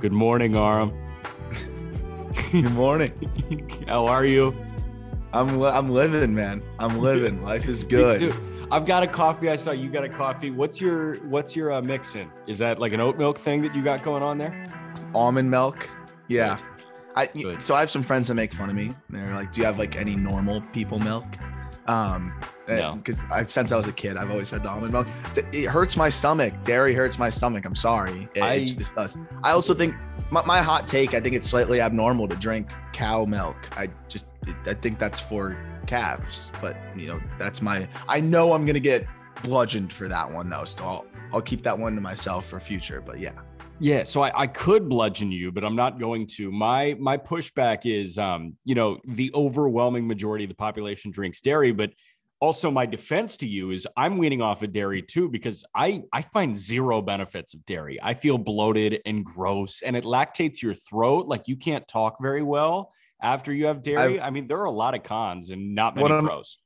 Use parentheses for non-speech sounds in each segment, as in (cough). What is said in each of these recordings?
Good morning, Aram. Good morning. (laughs) How are you? I'm li- I'm living, man. I'm living. Life is (laughs) good. I've got a coffee. I saw you got a coffee. What's your What's your uh, mix in? Is that like an oat milk thing that you got going on there? Almond milk. Yeah. I Good. so I have some friends that make fun of me. They're like, "Do you have like any normal people milk?" Um, No. because I've since I was a kid, I've always had the almond milk. It hurts my stomach. Dairy hurts my stomach. I'm sorry. It, I- it just does. I also think my, my hot take. I think it's slightly abnormal to drink cow milk. I just I think that's for calves. But you know, that's my. I know I'm gonna get bludgeoned for that one though. So I'll I'll keep that one to myself for future. But yeah. Yeah, so I, I could bludgeon you, but I'm not going to. My my pushback is, um, you know, the overwhelming majority of the population drinks dairy, but also my defense to you is I'm weaning off of dairy too because I I find zero benefits of dairy. I feel bloated and gross, and it lactates your throat. Like you can't talk very well after you have dairy. i mean, there are a lot of cons and not many pros.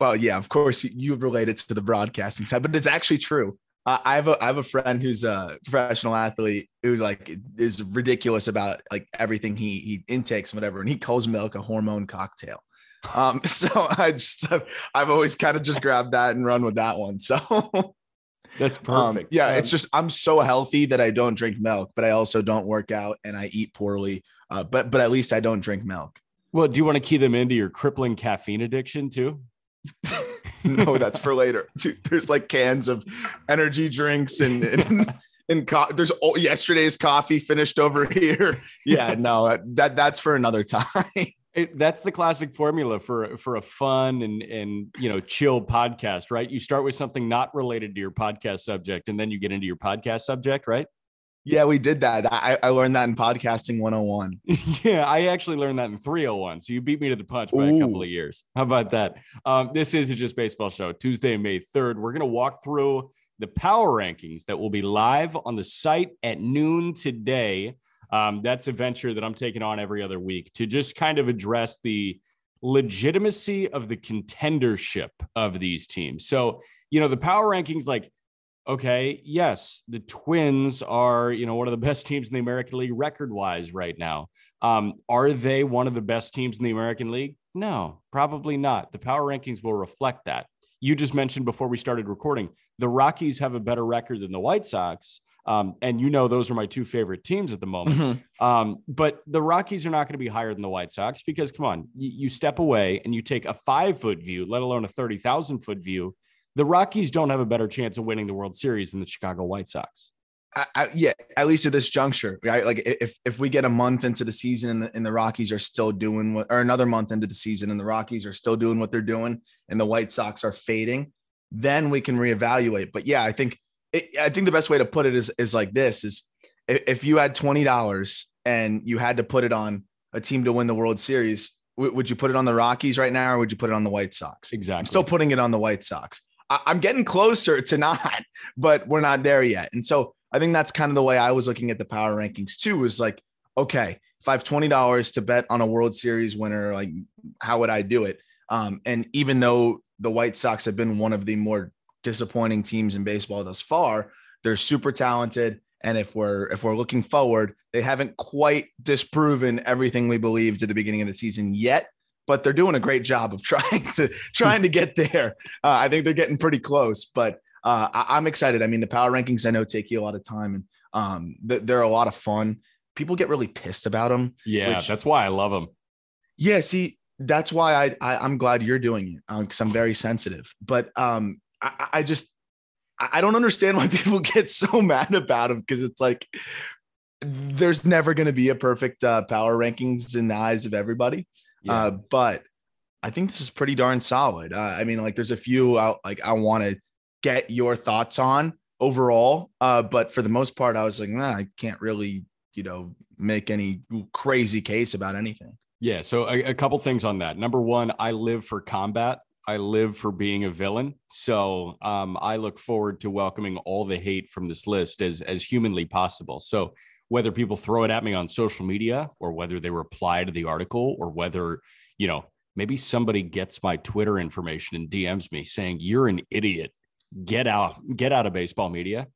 Well, yeah, of course you, you relate it to the broadcasting side, but it's actually true. Uh, I have a I have a friend who's a professional athlete who's like is ridiculous about like everything he he intakes and whatever, and he calls milk a hormone cocktail. Um, (laughs) so I just I've always kind of just grabbed that and run with that one. So That's (laughs) um, perfect. yeah, Um, it's just I'm so healthy that I don't drink milk, but I also don't work out and I eat poorly. Uh, but but at least I don't drink milk. well. Do you want to key them into your crippling caffeine addiction too? (laughs) no, that's for later. Dude, There's like cans of energy drinks and and, and co- there's all, yesterday's coffee finished over here. Yeah, no, that that's for another time. It, that's the classic formula for for a fun and and you know chill podcast, right? You start with something not related to your podcast subject, and then you get into your podcast subject, right? yeah, we did that. I, I learned that in podcasting 101. (laughs) yeah, I actually learned that in 301. So you beat me to the punch by a couple of years. How about that? Um, this is a Just Baseball Show, Tuesday, May 3rd. We're going to walk through the power rankings that will be live on the site at noon today. Um, that's a venture that I'm taking on every other week to just kind of address the legitimacy of the contendership of these teams. So, you know, the power rankings, like, okay, yes, the Twins are, you know, one of the (laughs) best teams in the American League record wise right now. Um, are they one of the best teams in the American League? No, probably not. The power rankings will reflect that. You just mentioned before we started recording, the Rockies have a better record than the White Sox. Um, and you know, those are my two favorite teams at the moment. Mhm. Um, but the Rockies are not going to be higher than the White Sox because, come on, you, you step away and you take a five foot view, let alone a 30,000 foot view. The Rockies don't have a better chance of winning the World Series than the Chicago White Sox. I, I, yeah, at least at this juncture, right? Like if if we get a month into the season and the, and the Rockies are still doing what, or another month into the season and the Rockies are still doing what they're doing, and the White Sox are fading, then we can reevaluate. But yeah, I think it, I think the best way to put it is is like this: is if, you had twenty dollars and you had to put it on a team to win the World Series, w- would you put it on the Rockies right now, or would you put it on the White Sox? Exactly. I'm still putting it on the White Sox. I, I'm getting closer to (laughs) not, but we're not there yet. And so I think that's kind of the way I was looking at the power rankings too. Was like, okay, if I have twenty dollars to bet on a World Series winner, like how would I do it? Um, and even though the White Sox have been one of the more disappointing teams in baseball thus far, they're super talented. And if we're if we're looking forward, they haven't quite disproven everything we believed at the beginning of the season yet but they're doing a great job of (laughs) trying to trying to get there. Uh, I think they're getting pretty close, but uh, I, am excited. I mean, the power rankings I know take you a lot of time, and um, th- they're a lot of fun. People get really pissed about them. Yeah, which- that's why I love them. Yeah, see, that's why I, I I'm glad you're doing it because I'm very sensitive. But um, I, I just I don't understand why (laughs) people get so mad about them because it's like there's never going to be a perfect uh, power rankings in the eyes of everybody. Yeah. Uh, but I think this is pretty darn solid. Uh, I mean, like there's a few out like I want to get your thoughts on overall, uh, but for the most part, I was like, nah, I can't really, you know, make any crazy case about anything. Yeah. So a, a couple things on that. Number one, I live for combat. I live for being a villain. So um, I look forward to welcoming all the hate from this list as as humanly possible. So whether people throw it at me on social media or whether they reply to the article or whether, you know, maybe somebody gets my Twitter information and DMs me saying, You're an idiot. Get out, get out of baseball media.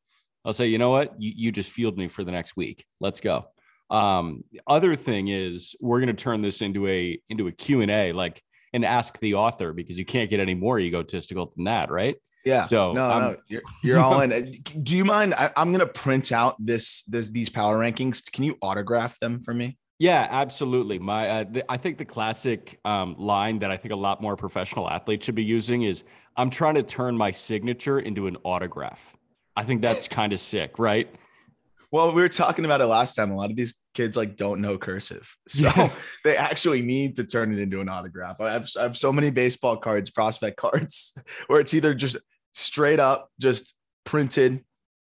I'll say, you know what? You, you just fueled me for the next week. Let's go. Um, other thing is we're going to turn this into a into a Q&A like and ask the author because you can't get any more egotistical than that, right? Yeah. So no, I'm- no, you're, you're all (laughs) in. Do you mind? I, I'm gonna print out this this these power rankings. Can you autograph them for me? Yeah, absolutely. My, uh, the, I think the classic um, line that I think a lot more professional athletes should be using is, "I'm trying to turn my signature into an autograph." I think that's (laughs) kind of sick, right? Well, we were talking about it last time. A lot of these kids like don't know cursive, (laughs) so Yeah. (laughs) they actually need to turn it into an autograph. I have I have so many baseball cards, prospect (laughs) cards, where it's either just straight up just printed,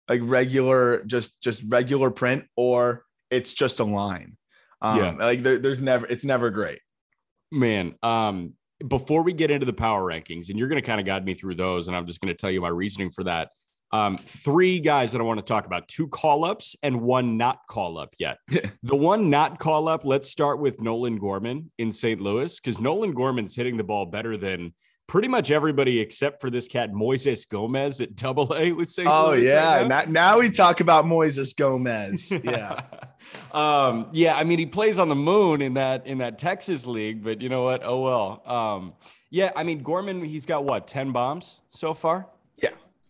like regular, just just regular print, or it's just a line. Um, Yeah. like there, there's never, it's never great. Man, um, before we get into the power rankings, and you're going to kind of guide me through those, and I'm just going to tell you my reasoning for that. Um, three guys that I want to talk about: two call ups and one not call up yet. (laughs) the one not call up. Let's start with Nolan Gorman in St. Louis because Nolan Gorman's hitting the ball better than pretty much everybody except for this cat Moises Gomez at Double A with St. Louis. Oh Louis. yeah, right now. now, now we talk about Moises (laughs) Gomez. Yeah, um, yeah, I mean he plays on the moon in that in that Texas league, but you know what? Oh well. Um, yeah, I mean Gorman, he's got what, 10 bombs so far?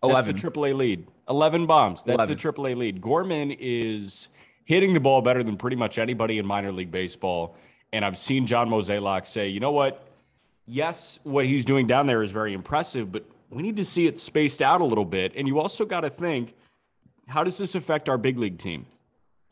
Yeah, That's eleven. the AAA lead. 11 bombs. That's 11. the AAA lead. Gorman is hitting the ball better than pretty much anybody in minor league baseball. And I've seen John Mozeliak say, you know what? Yes, what he's doing down there is very impressive, but we need to see it spaced out a little bit. And you also got to think, how does this affect our big league team?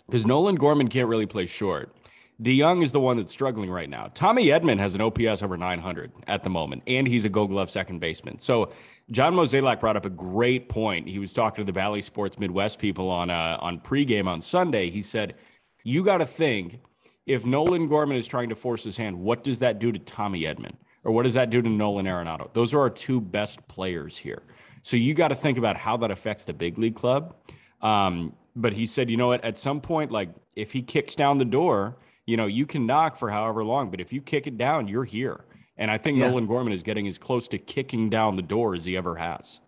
Because Nolan Gorman can't really play short. DeJong is the one that's struggling right now. Tommy Edman has an OPS over 900 at the moment, and he's a Gold Glove second baseman. So John Mozeliak brought up a great point. He was talking to the Bally Sports Midwest people on uh, on pregame on Sunday. He said, "You got to think if Nolan Gorman is trying to force his hand, what does that do to Tommy Edman, or what does that do to Nolan Arenado? Those are our two best players here. So you got to think about how that affects the big league club." Um, but he said, you know what? At some point, like if he kicks down the door, you know, you can knock for however long, but if you kick it down, you're here. And I think Yeah. Nolan Gorman is getting as close to kicking down the door as he ever has.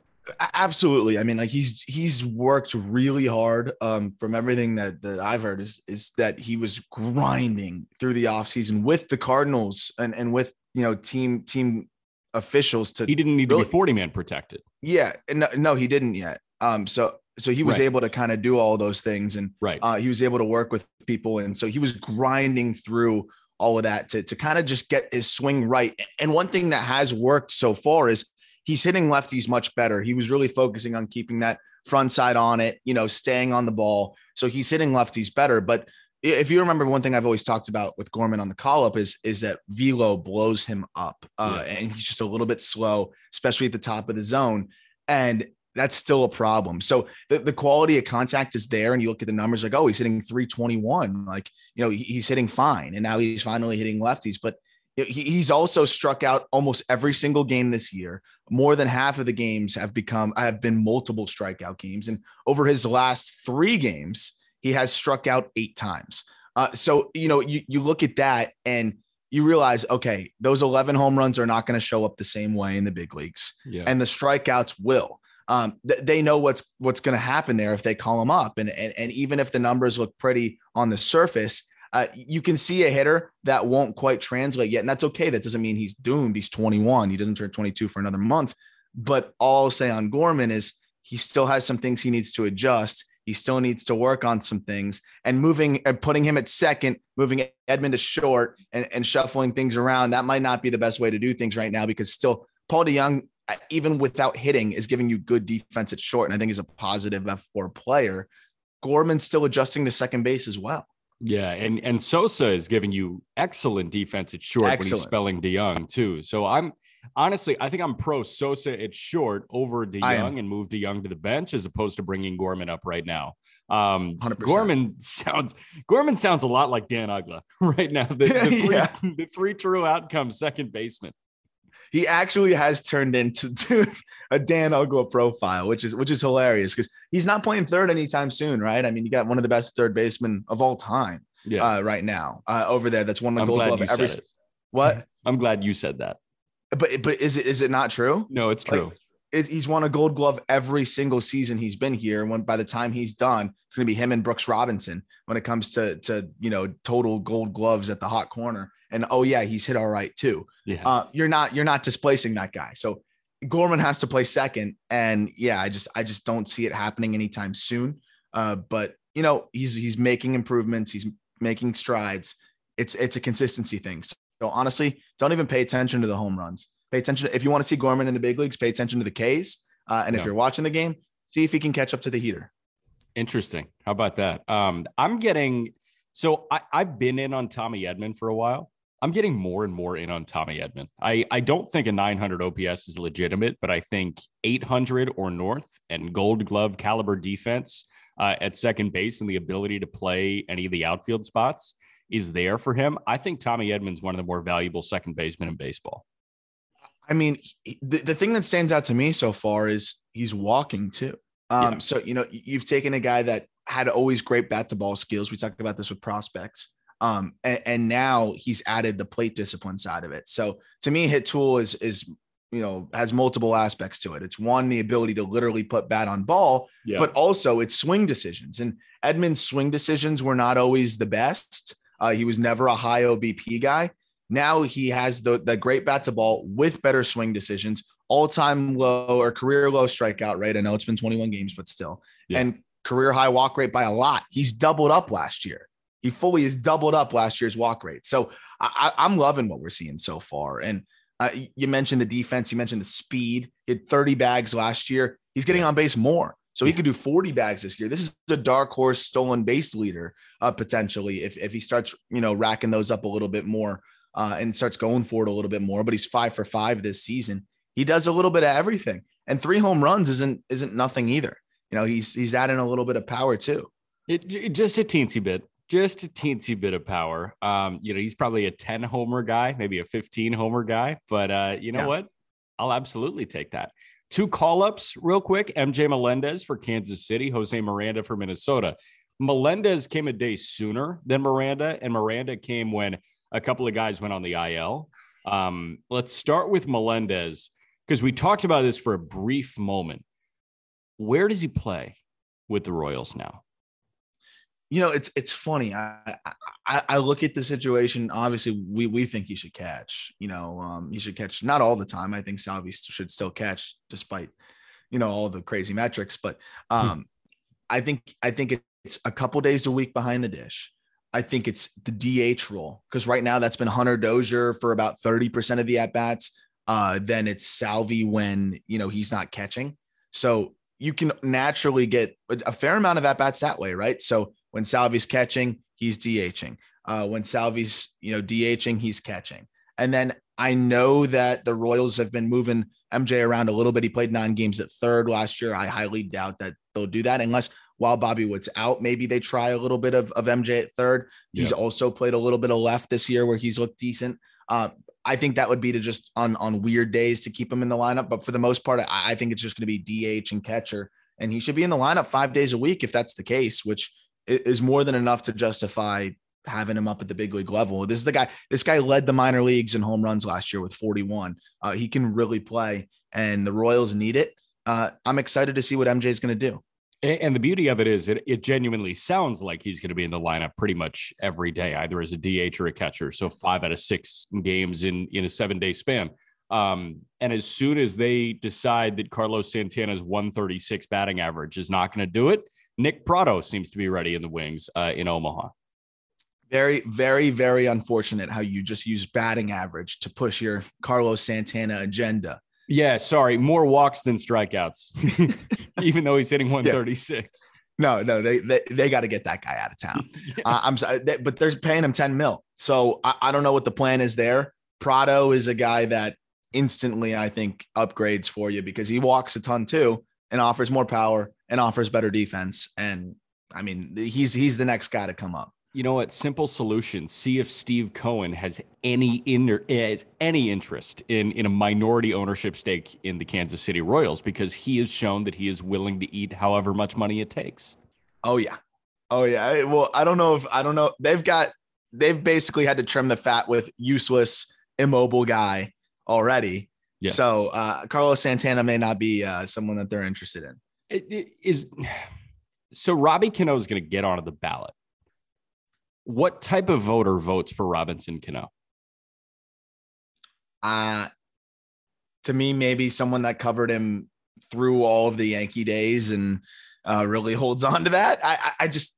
Absolutely. I mean, like he's he's worked really hard. Um, from everything that that I've heard is is that he was grinding through the offseason with the Cardinals and and with you know team team officials to He didn't need Really? to be 40 man protected. yeah. And no, no, he didn't yet. Um, so so he was Right. able to kind of do all those things and Right. uh, he was able to work with people. And so he was grinding through all of that to, to kind of just get his swing right. And one thing that has worked so far is he's hitting lefties much better. He was really focusing on keeping that front side on it you know staying on the ball. So he's hitting lefties better. But if you remember one thing I've always talked about with Gorman on the call up is is that velo blows him up uh, and he's just a little bit slow especially at the top of the zone. And that's still a problem. So the, the quality of contact is there, and you look at the numbers like, oh, he's hitting 321. Like, you know, he- he's hitting fine, and now he's finally hitting lefties. But he- he's also struck out almost every single game this year. More than half of the games have become have been multiple strikeout games, and over his last three games, he has struck out eight times. Uh, so you know, you you look at that and you realize, okay, those 11 home runs are not going to show up the same way in the big leagues Yeah. and the strikeouts will. Um, th- they know what's what's going to happen there if they call them up, and, and and even if the numbers look pretty on the surface, uh, you can see a hitter that won't quite translate yet, and that's okay. That doesn't mean he's doomed. He's 21. He doesn't turn 22 for another month. But all I'll say on Gorman is he still has some things he needs to adjust. He still needs to work on some things, and moving and putting him at second, moving Edman to short, and, and shuffling things around. That might not be the best way to do things right now because still Paul DeJong even without hitting, is giving you good defense at short, and I think is a positive F4 player. Gorman's still adjusting to second base as well. Yeah, and and Sosa is giving you excellent defense at short when he's Excellent. spelling DeJong too. So I'm honestly, I think I'm pro Sosa at short over. DeJong and move DeJong to the bench as opposed to bringing Gorman up right now. Um, 100%. Gorman (laughs) sounds Gorman sounds a lot like Dan Uggla (laughs) right now. The, the (laughs) three, Yeah. the three true outcomes second baseman. He actually has turned into (laughs) a Dan Uggla profile, which is which is hilarious because he's not playing third anytime soon, right? I mean, you got one of the best third basemen of all time Yeah, uh, right now uh, over there. That's won the I'm Gold Glove every. it. (laughs) What? (laughs) I'm glad you said that. But but is it is it not true? No, it's Like, true. it, he's won a Gold Glove every single season he's been here. When by the time he's done, it's going to be him and Brooks Robinson when it comes to to you know total Gold Gloves at the hot corner. And oh yeah, he's hit all right too. yeah. Uh, you're not you're not displacing that guy. So Gorman has to play second, and yeah, I just I just don't see it happening anytime soon. Uh, but you know he's he's making improvements. He's making strides. It's it's a consistency thing. So, so honestly, don't even pay attention to the home runs. Pay attention if you want to see Gorman in the big leagues. Pay attention to the K's. Uh, and if you're watching the game, see if he can catch up to the heater. Interesting. How about that? Um, I'm getting so I, I've been in on Tommy Edman for a while. I'm getting more and more in on Tommy Edman. I, I don't think a 900 OPS is legitimate, but I think 800 or north and gold glove caliber defense uh, at second base and the ability to play any of the outfield spots is there for him. I think Tommy Edman's one of the more valuable second basemen in baseball. I mean, the, the thing that stands out to me so far is he's walking too. Um, Yeah. So, you know, you've taken a guy that had always great bat to ball skills. We talked about this with prospects. Um, and, and now he's added the plate discipline side of it. So to me, hit tool is, is, you know, has multiple aspects to it. It's one, the ability to literally put bat on ball, Yeah. but also it's swing decisions. And Edman's swing decisions were not always the best. Uh, he was never a high OBP guy. Now he has the, the great bat to ball with better swing decisions, all time low or career low strikeout rate. I know it's been 21 games, but still, Yeah. and career high walk rate by a lot. He's doubled up last year. He fully has doubled up last year's walk rate. So I, I, I'm loving what we're seeing so far. And uh, you mentioned the defense, you mentioned the speed. He had 30 bags last year. He's getting on base more. So he could do 40 bags this year. This is a dark horse stolen base leader uh, potentially if, if he starts, you know, racking those up a little bit more uh, and starts going for it a little bit more. But he's five for five this season. He does a little bit of everything, and three home runs isn't isn't nothing either. You know, he's he's adding a little bit of power too. It, it- just a teensy bit, just a teensy bit of power. Um, you know, he's probably a 10 homer guy, maybe a 15 homer guy, but uh, you know Yeah. what? I'll absolutely take that. Two call ups, real quick MJ Melendez for Kansas City, Jose Miranda for Minnesota. Melendez came a day sooner than Miranda, and Miranda came when a couple of guys went on the IL. Um, let's start with Melendez because we talked about this for a brief moment. Where does he play with the Royals now? You know, it's it's funny. I I, I look at the situation. Obviously, we we think he should catch. You know, um, he should catch not all the time. I think Salvi should still catch despite you know all the crazy metrics. But um, I think I think it's a couple days a week behind the dish. I think it's the DH role because right now that's been Hunter Dozier for about 30% of the at bats. Uh, then it's Salvi when you know he's not catching. So you can naturally get a fair amount of at bats that way, right? So when Salvi's catching, he's DHing. Uh, when Salvi's you know DHing, he's catching. And then I know that the Royals have been moving MJ around a little bit. He played nine games at third last year. I highly doubt that they'll do that unless while Bobby Witt's out, maybe they try a little bit of, of MJ at third. He's Yeah. also played a little bit of left this year where he's looked decent. Um, I think that would be to just on on weird days to keep him in the lineup. But for the most part, I, I think it's just going to be DH and catcher, and he should be in the lineup five days a week if that's the case, which is more than enough to justify having him up at the big league level. This is the guy. This guy led the minor leagues in home runs last year with 41. Uh, he can really play, and the Royals need it. Uh, I'm excited to see what MJ is going to do. And the beauty of it is, it, it genuinely sounds like he's going to be in the lineup pretty much every day, either as a DH or a catcher. So five out of six games in in a seven day span. Um, and as soon as they decide that Carlos Santana's 136 batting average is not going to do it, Nick Pratto seems to be ready in the wings uh, in Omaha. Very, very, very unfortunate how you just use batting average to push your Carlos Santana agenda. Yeah, sorry, more walks than strikeouts, (laughs) even though he's hitting 136. No, no, they they, they got to get that guy out of town. Yes. (laughs) Uh, I'm sorry, they, but they're paying him 10 mil. So I, I don't know what the plan is there. Pratto is a guy that instantly I think upgrades for you because he walks a ton too and offers more power and offers better defense. And I mean, he's he's the next guy to come up. you know what? Simple solution. See if Steve Cohen has any inner has any interest in in a minority ownership stake in the Kansas City Royals because he has shown that he is willing to eat however much money it takes. Oh yeah. Oh yeah. Well, I don't know if I don't know. They've got they've basically had to trim the fat with useless, immobile guy already. Yes. So uh, Carlos Santana may not be uh, someone that they're interested in. It, it is (sighs) so Robbie Cano is going to get onto the ballot. What type of voter votes for Robinson Cano? Uh to me, maybe someone that covered him through all of the Yankee days and uh, really holds (laughs) on to that. I, I, I just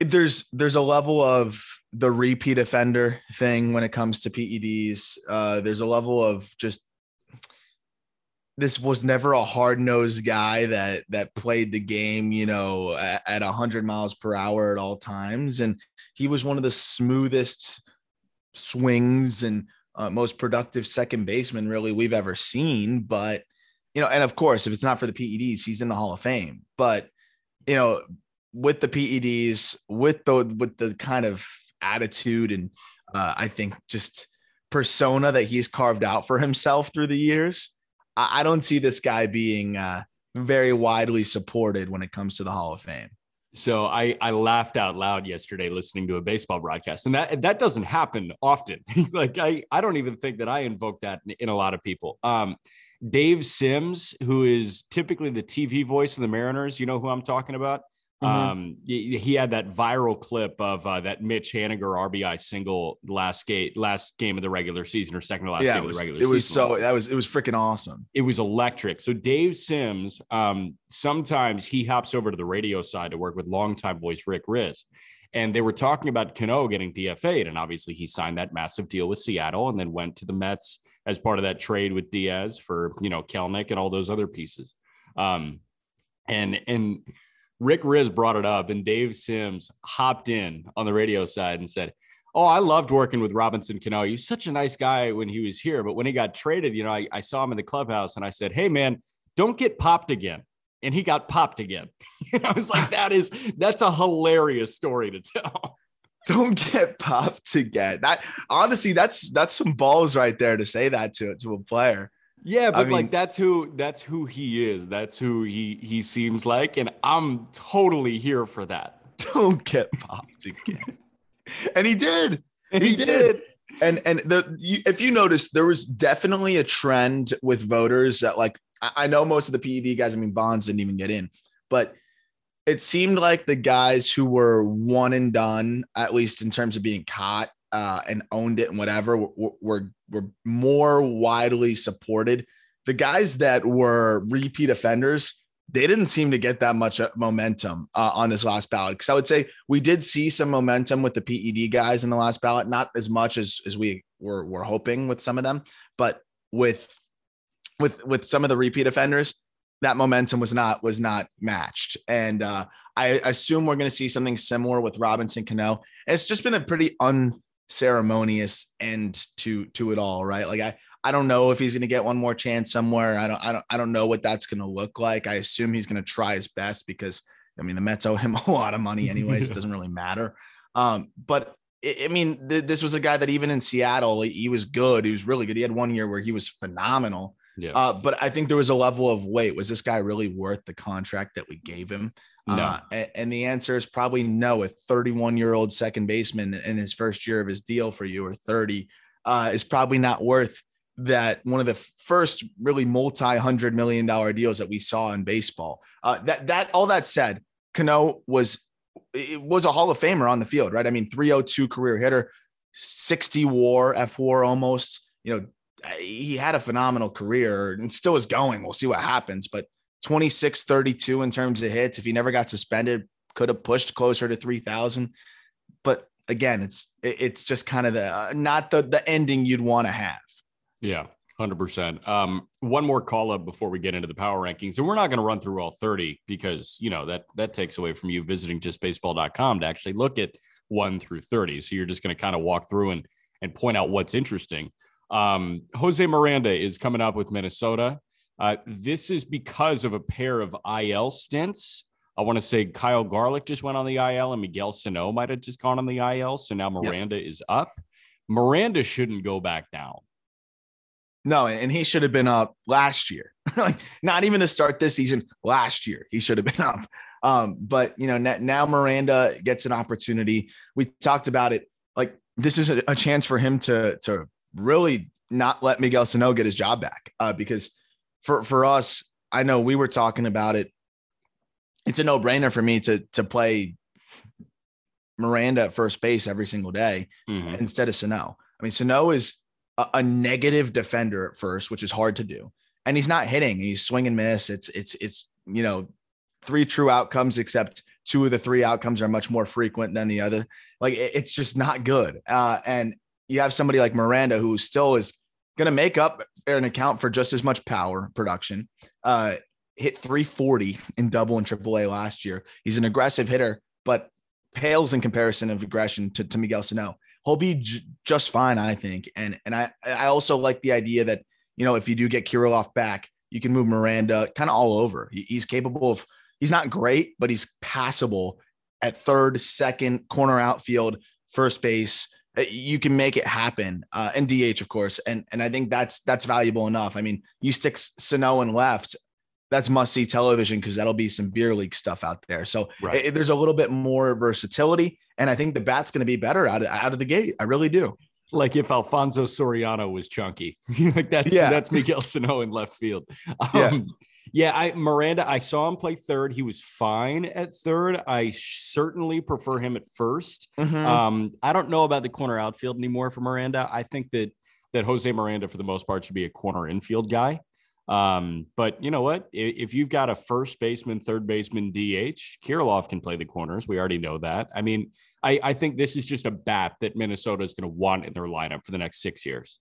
there's there's a level of the repeat offender thing when it comes to PEDs. Uh, there's a level of just this was never a hard nosed guy that that played the game, you know, at, at 100 miles per hour at all times, and he was one of the smoothest swings and uh, most productive second baseman really we've ever seen. But you know, and of course, if it's not for the PEDs, he's in the Hall of Fame. But you know, with the PEDs, with the with the kind of attitude and uh, I think just persona that he's carved out for himself through the years, I, don't see this guy being uh, very widely supported when it comes to the Hall of Fame. So I I laughed out loud yesterday listening to a baseball broadcast, and that that doesn't happen often. (laughs) like I I don't even think that I invoke that in, in a lot of people. Um, Dave Sims, who is typically the TV voice of the Mariners, you know who I'm talking about. Mhm. Um, he, he had that viral clip of uh, that Mitch Haniger RBI single last game, last game of the regular season or second to last yeah, game was, of the regular season. it was so that was it was freaking awesome. it was electric. So Dave Sims, um, sometimes he hops over to the radio side to work with longtime voice Rick Rizzs. And they were talking about Cano getting DFA'd. And obviously he signed that massive deal with Seattle and then went to the Mets as part of that trade with Diaz for, you know, Kelenic and all those other pieces. Um, and and Rick Rizzs brought it up, and Dave Sims hopped in on the radio side and said, Oh, I loved working with Robinson Cano. He was such a nice guy when he was here. But when he got traded, you know, I, I saw him in the clubhouse and I said, Hey, man, don't get popped again. And he got popped again. (laughs) I was like, That is, that's a hilarious story to tell. Don't get popped again. That honestly, that's that's some balls right there to say that to to a player. Yeah, but mean- like that's who that's who he is. That's who he he seems like. And I'm totally here for that. (laughs) Don't get popped again. (laughs) and he did. And He did. And and the you, if you notice, there was definitely a trend with voters that like I, I know most of the PED guys. I mean, Bonds didn't even get in, but it seemed like the guys who were one and done, at least in terms of being caught uh, and owned it and whatever, were, were were more widely supported. The guys that were repeat offenders, they didn't seem to get that much uh, momentum uh, on this last ballot. Because I would say we did see some momentum with the PED guys in the last ballot, not as much as as we were were hoping with some of them, but with with with some of the repeat offenders, that momentum was not was not matched. And uh, I assume we're going to see something similar with Robinson Cano. It's just been a pretty unceremonious end to to it all, right? Like I I don't know if he's going to get one more chance somewhere. I don't I don't I don't know what that's going to look like. I assume he's going to try his best because I mean the Mets owe him (laughs) a lot of money (laughs) anyways. Yeah. It doesn't really matter. Um, but I I mean, th- this was a guy that even in Seattle, he- he was good. He was really good. He had one year where he was phenomenal. Yeah. Uh, but I think there was a level of wait, was this guy really worth the contract that we gave him? No. Uh, and, the answer is probably no. A 31 year old second baseman in his first year of his deal for you, or 30, uh, is probably not worth that. One of the first really multi hundred million dollar deals that we saw in baseball. Uh, that that all that said, Cano was it was a Hall of Famer on the field, right? I mean, 302 career hitter, 60 WAR, F WAR almost. You know, he had a phenomenal career and still is going. We'll see what happens, but 26 32 in terms of hits. If he never got suspended, could have pushed closer to 3,000. But again, it's it's just kind of the uh, not the the ending you'd want to have. Yeah. Hundred percent. Um, one more call up before we get into the power rankings, and we're not going to run through all thirty because you know that that takes away from you visiting justbaseball.com to actually look at one through thirty. So you're just going to kind of walk through and and point out what's interesting. Um, Jose Miranda is coming up with Minnesota. Uh, this is because of a pair of IL stints. I want to say Kyle Garlick just went on the IL and Miguel Sano might have just gone on the IL. So now Miranda yep. is up. Miranda shouldn't go back down. No, and he should have been up last year. (laughs) like not even to start this season, last year he should have been up. Um, but you know, now Miranda gets an opportunity. We talked about it. Like this is a, a chance for him to to really not let Miguel Sano get his job back. Uh, because for for us, I know we were talking about it. It's a no brainer for me to to play Miranda at first base every single day mm-hmm. instead of Sano. I mean, Sano is a, a, negative defender at first, which is hard to do, and he's not hitting. He's swing and miss. It's it's it's you know three true outcomes, except two of the three outcomes are much more frequent than the other. Like it, it's just not good. Uh, and you have somebody like Miranda who still is going to make up an account for just as much power production. Uh, hit 340 in double and triple A last year. He's an aggressive hitter, but pales in comparison of aggression to, to Miguel Sano. He'll be j- just fine, I think. And and I I also like the idea that you know if you do get Kirilloff back, you can move Miranda kind of all over. He, he's capable of. He's not great, but he's passable at third, second, corner outfield, first base. Uh, you can make it happen, uh, and DH, of course, and and I think that's that's valuable enough. I mean, you stick Sano and left, that's must see television because that'll be some beer league stuff out there. So right. it, there's a little bit more versatility, and I think the bat's going to be better out of out of the gate. I really do. Like if Alfonso Soriano was chunky, (laughs) like that's yeah. that's Miguel Sano in left field. Um, yeah. Yeah, I Miranda, I saw him play third. He was fine at third. I certainly prefer him at 1st mm-hmm. Um, I don't know about the corner outfield anymore for Miranda. I think that that Jose Miranda, for the most part, should be a corner infield guy. Um, but you know what? If you've got a first baseman, third baseman, DH, Kirilloff can play the corners. We already know that. I mean, I, I think this is just a bat that Minnesota is going to want in their lineup for the next six years.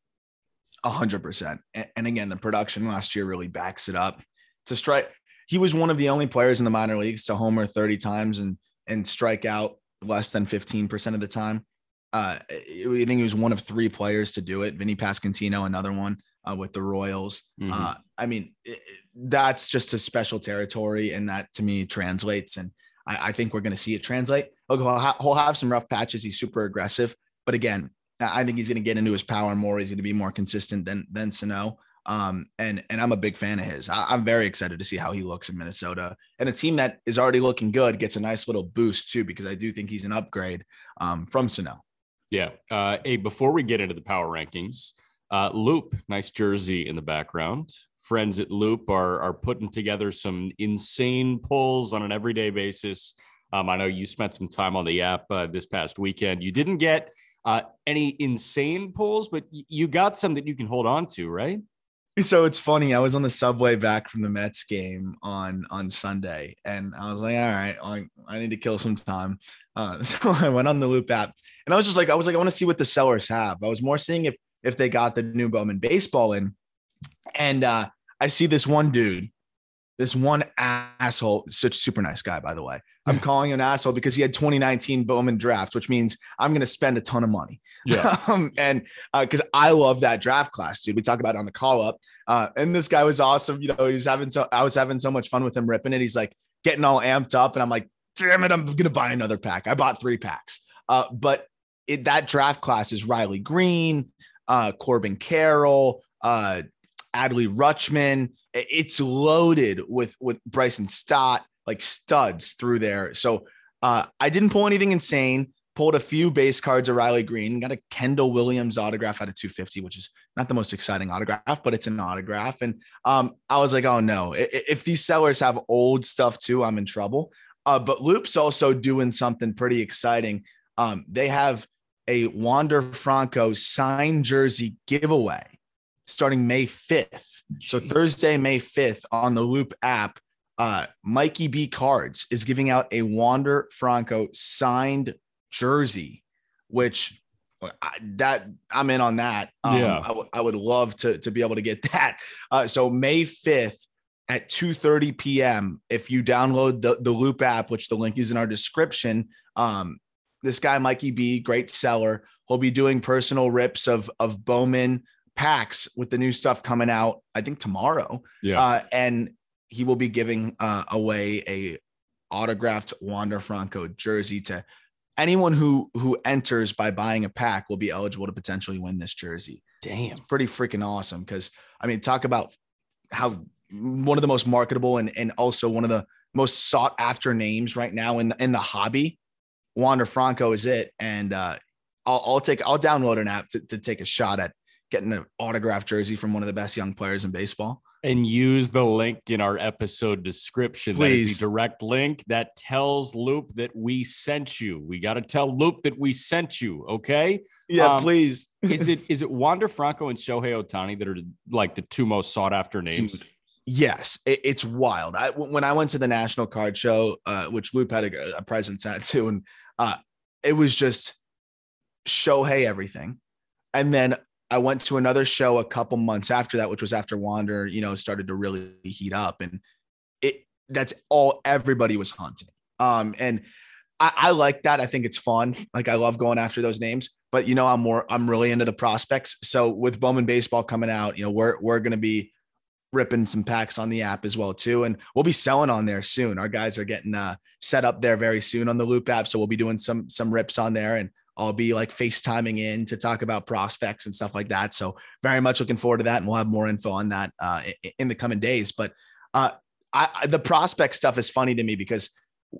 A hundred percent. And again, the production last year really backs it up. To strike, he was one of the only players in the minor leagues to homer 30 times and and strike out less than 15% of the time. Uh, I think he was one of three players to do it. Vinny Pasquantino, another one uh, with the Royals. Mm-hmm. Uh, I mean, it, that's just a special territory, and that to me translates. And I, I think we're going to see it translate. Look, he'll, ha- he'll have some rough patches. He's super aggressive, but again, I think he's going to get into his power more. He's going to be more consistent than than Sano. Um, and and I'm a big fan of his. I, am very excited to see how he looks in Minnesota, and a team that is already looking good gets a nice little boost too, because I do think he's an upgrade um, from Sano. Yeah. Uh, hey, before we get into the power rankings, uh, Loupe, nice jersey in the background. Friends at Loupe are are putting together some insane pulls on an everyday basis. Um, I know you spent some time on the app uh, this past weekend. You didn't get uh, any insane pulls, but y- you got some that you can hold on to, right? (laughs) So it's funny. I was on the subway back from the Mets game on on Sunday, and I was like, "All right, I, I need to kill some time." Uh, (laughs) so I went on the Loupe app, and I was just like, I was like, I want to see what the sellers have. I was more seeing if if they got the new Bowman baseball in. And uh, I see this one dude, this one asshole, such super nice guy, by the way. I'm calling you an asshole because he had 2019 Bowman draft, which means I'm going to spend a ton of money. Yeah. (laughs) um, and because uh, I love that draft class, dude. We talk about it on the call up. Uh, and this guy was awesome. You know, he was having so I was having so much fun with him ripping it. He's like getting all amped up, and I'm like, damn it, I'm going to buy another pack. I bought three packs. Uh, but it, that draft class is Riley Greene, uh, Corbin Carroll, uh, Adley Rutschman. It's loaded with with Bryson Stott, like studs through there. So uh, I didn't pull anything insane. Pulled a few base cards of Riley Greene. Got a Kendall Williams autograph out of 250, which is not the most exciting autograph, but it's an autograph. And um, I was like, oh no, if these sellers have old stuff too, I'm in trouble. Uh, but Loupe's also doing something pretty exciting. Um, they have a Wander Franco signed jersey giveaway starting May 5th. Jeez. So Thursday, May 5th on the Loop app, uh, Mikey B Cards is giving out a Wander Franco signed jersey, which I, that I'm in on that. Um, Yeah. I, w- I would love to to be able to get (laughs) that. Uh, so May 5th at 2:30 p.m. If you download the the Loupe app, which the link is in our description, um, this guy Mikey B, great seller, he'll be doing personal rips of of Bowman packs with the new stuff coming out. I think tomorrow. Yeah. Uh, and he will be giving uh, away a autographed Wander Franco jersey to anyone who who enters by buying a pack will be eligible to potentially win this jersey. Damn. It's pretty freaking awesome because I mean, talk about how one of the most marketable and and also one of the most sought after names right now in the, in the hobby. Wander Franco is it, and uh, I'll, I'll take I'll download an app to, to take a shot at getting an autographed jersey from one of the best young players in baseball. And use the link in our episode description. That is the direct link that tells Loupe that we sent you. We got to tell Loupe that we sent you. Okay. Yeah, Um, please. (laughs) Is it is it Wander Franco and Shohei Ohtani that are like the two most sought after names? Dude, Yes, it- it's wild. I when I went to the National Card Show, uh, which Loupe had a, a presence at too, and uh, it was just Shohei everything. And then I went to another show a couple months after that, which was after Wander, you know, started to really heat up, and it that's all everybody was hunting. Um, and I, I like that. I think it's fun. Like I love going after those names, but you know, I'm more I'm really into the prospects. So with Bowman baseball coming out, you know, we're we're gonna be ripping some packs on the app as well too and we'll be selling on there soon our guys are getting uh set up there very soon on the loupe app so we'll be doing some some rips on there and i'll be like facetiming in to talk about prospects and stuff like that so very much looking forward to that and we'll have more info on that uh in the coming days but uh I, the prospect stuff is funny to me because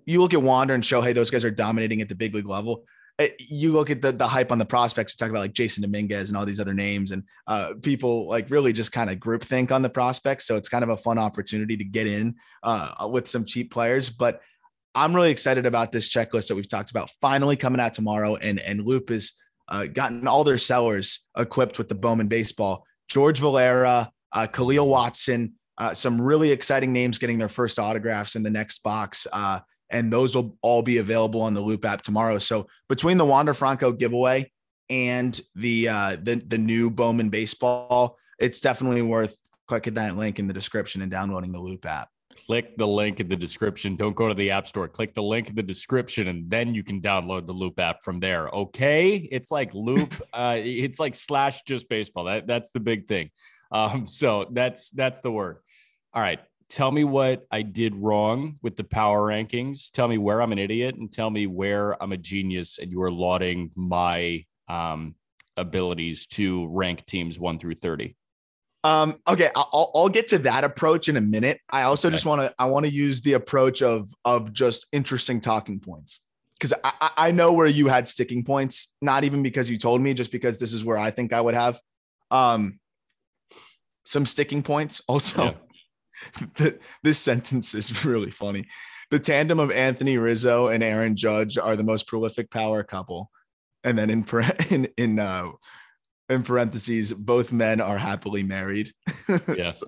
you look at wander and Shohei those guys are dominating at the big league level Uh, you look at the, the hype on the prospects, you talk about like Jasson Dominguez and all these other names, and uh, people like really just kind of group think on the prospects. So it's kind of a fun opportunity to get in uh, with some cheap players. But I'm really excited about this checklist that we've talked about finally coming out tomorrow. And, and Loupe has uh, gotten all their sellers equipped with the Bowman baseball. George Valera, uh, Khalil Watson, uh, some really exciting names getting their first autographs in the next box. Uh, and those will all be available on the Loupe app tomorrow. So between the Wander Franco giveaway and the uh, the the new Bowman baseball, it's definitely worth clicking that link in the description and downloading the Loop app. Click the link in the description. Don't go to the app store. Click the link in the description, and then you can download the Loupe app from there. Okay, it's like Loupe. (laughs) uh, it's like slash just baseball. That that's the big thing. Um, so that's that's the word. All right. Tell me what I did wrong with the power rankings. Tell me where I'm an idiot, and tell me where I'm a genius. And you are lauding my um, abilities to rank teams one through thirty. Um, okay, I'll- I'll, get to that approach in a minute. I also Okay. just want to I want to use the approach of of just interesting talking points because I, I know where you had sticking points, not even because you told me, just because this is where I think I would have um some sticking points. (laughs) Also, (laughs) th- this sentence is (laughs) really funny. The tandem of Anthony Rizzo and Aaron Judge are the most prolific power couple, and then in in in uh, in parentheses, both men are happily married. (laughs) Yeah. So-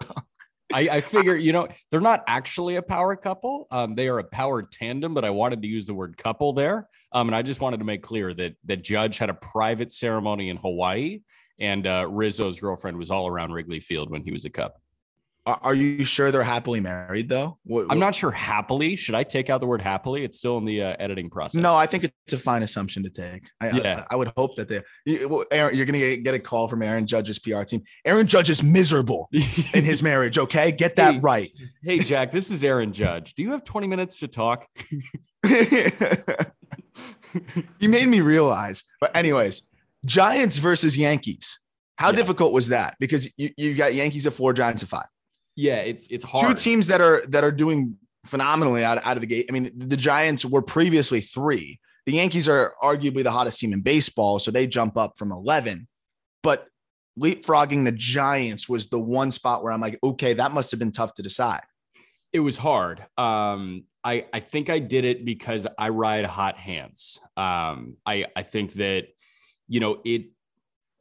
I, I figure, (laughs) you know, they're not actually a power couple. Um, they are a power tandem, but I wanted to use the word couple there. Um, and I just wanted to make clear that that Judge had a private ceremony in Hawaii, and uh, Rizzo's girlfriend was all around Wrigley Field when he was a Cub. Are, are you sure they're happily married though? What- I'm not sure happily. Should I take out the word happily? It's still in the uh, editing process. No, I think it's a fine assumption to take. I, Yeah. I, I would hope that they. You, well, Aaron, you're gonna get, get a call from Aaron Judge's PR team. Aaron Judge is miserable (laughs) in his marriage. Okay, get that Hey. right. hey, Jack, this is Aaron Judge. Do you have 20 minutes to talk? (laughs) (laughs) you made me realize. But anyways, Giants versus Yankees. How Yeah. difficult was that? Because you, you got Yankees at four, Giants at five. Yeah, it's it's hard. Two teams that are that are doing phenomenally out, out of the gate. I mean, the Giants were previously three. The Yankees are arguably the hottest team in baseball, so they jump up from 11. But leapfrogging the Giants was the one spot where I'm like, okay, that must have been tough to decide. it was hard. Um, I I think I did it because I ride hot hands. Um, I I think that you know it.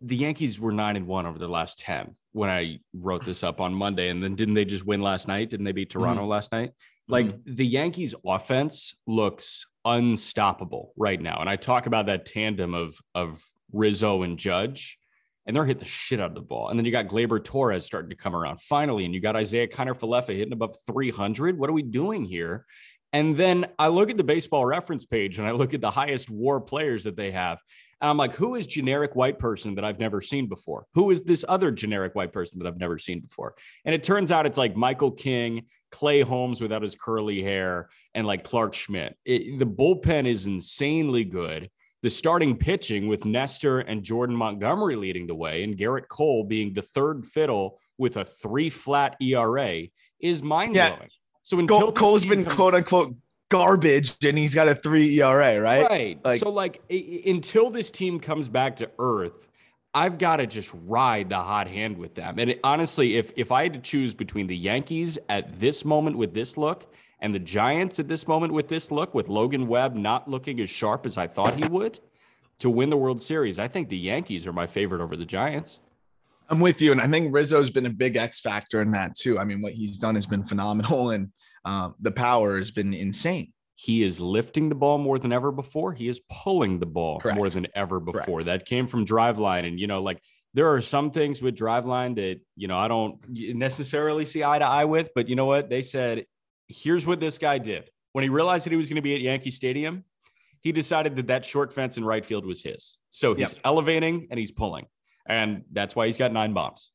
The Yankees were nine and one over the last ten when I wrote this up on Monday, and then didn't they just win last night? Didn't they beat mm-hmm. Toronto last night? Mm-hmm. Like the Yankees' offense looks unstoppable right now, and I talk about that tandem of of Rizzo, and Judge, and they're hitting the shit out of the ball. And then you got Gleyber Torres starting to come around finally, and you got Isaiah Kiner-Falefa hitting above 300. What are we doing here? And then I look at the baseball reference page and I look at the highest war players that they have. And I'm like, who is generic white person that I've never seen before? Who is this other generic white person that I've never seen before? And it turns out it's like Michael King, Clay Holmes without his curly hair, and like Clarke Schmidt. It, the bullpen is insanely good. The starting pitching with Nestor and Jordan Montgomery leading the way, and Gerrit Cole being the third fiddle with a three flat ERA is mind blowing. Yeah. So until Cole's been comes- quote unquote garbage and he's got a three ERA, right? Right. Like, so like until this team comes back to earth, I've got to just ride the hot hand with them. And it, honestly, if if I had to choose between the Yankees at this moment with this look and the Giants at this moment with this look, with Logan Webb not looking as sharp as I thought he would to win the World Series, I think the Yankees are my favorite over the Giants. I'm with you, and I think Rizzo's been a big X factor in that too. I mean, what he's done has been phenomenal, (laughs) and uh, the power has been insane. He is lifting the ball more than ever before. He is pulling the ball Correct. more than ever before. Correct. That came from Driveline, and you know, like there are some things with Driveline that you know I don't necessarily see eye to eye with, but you know what they said. Here's what this guy did when he realized that he was going to be at Yankee Stadium. He decided that that short fence in right field was his. So he's yep. elevating and he's pulling and that's why he's got nine bombs.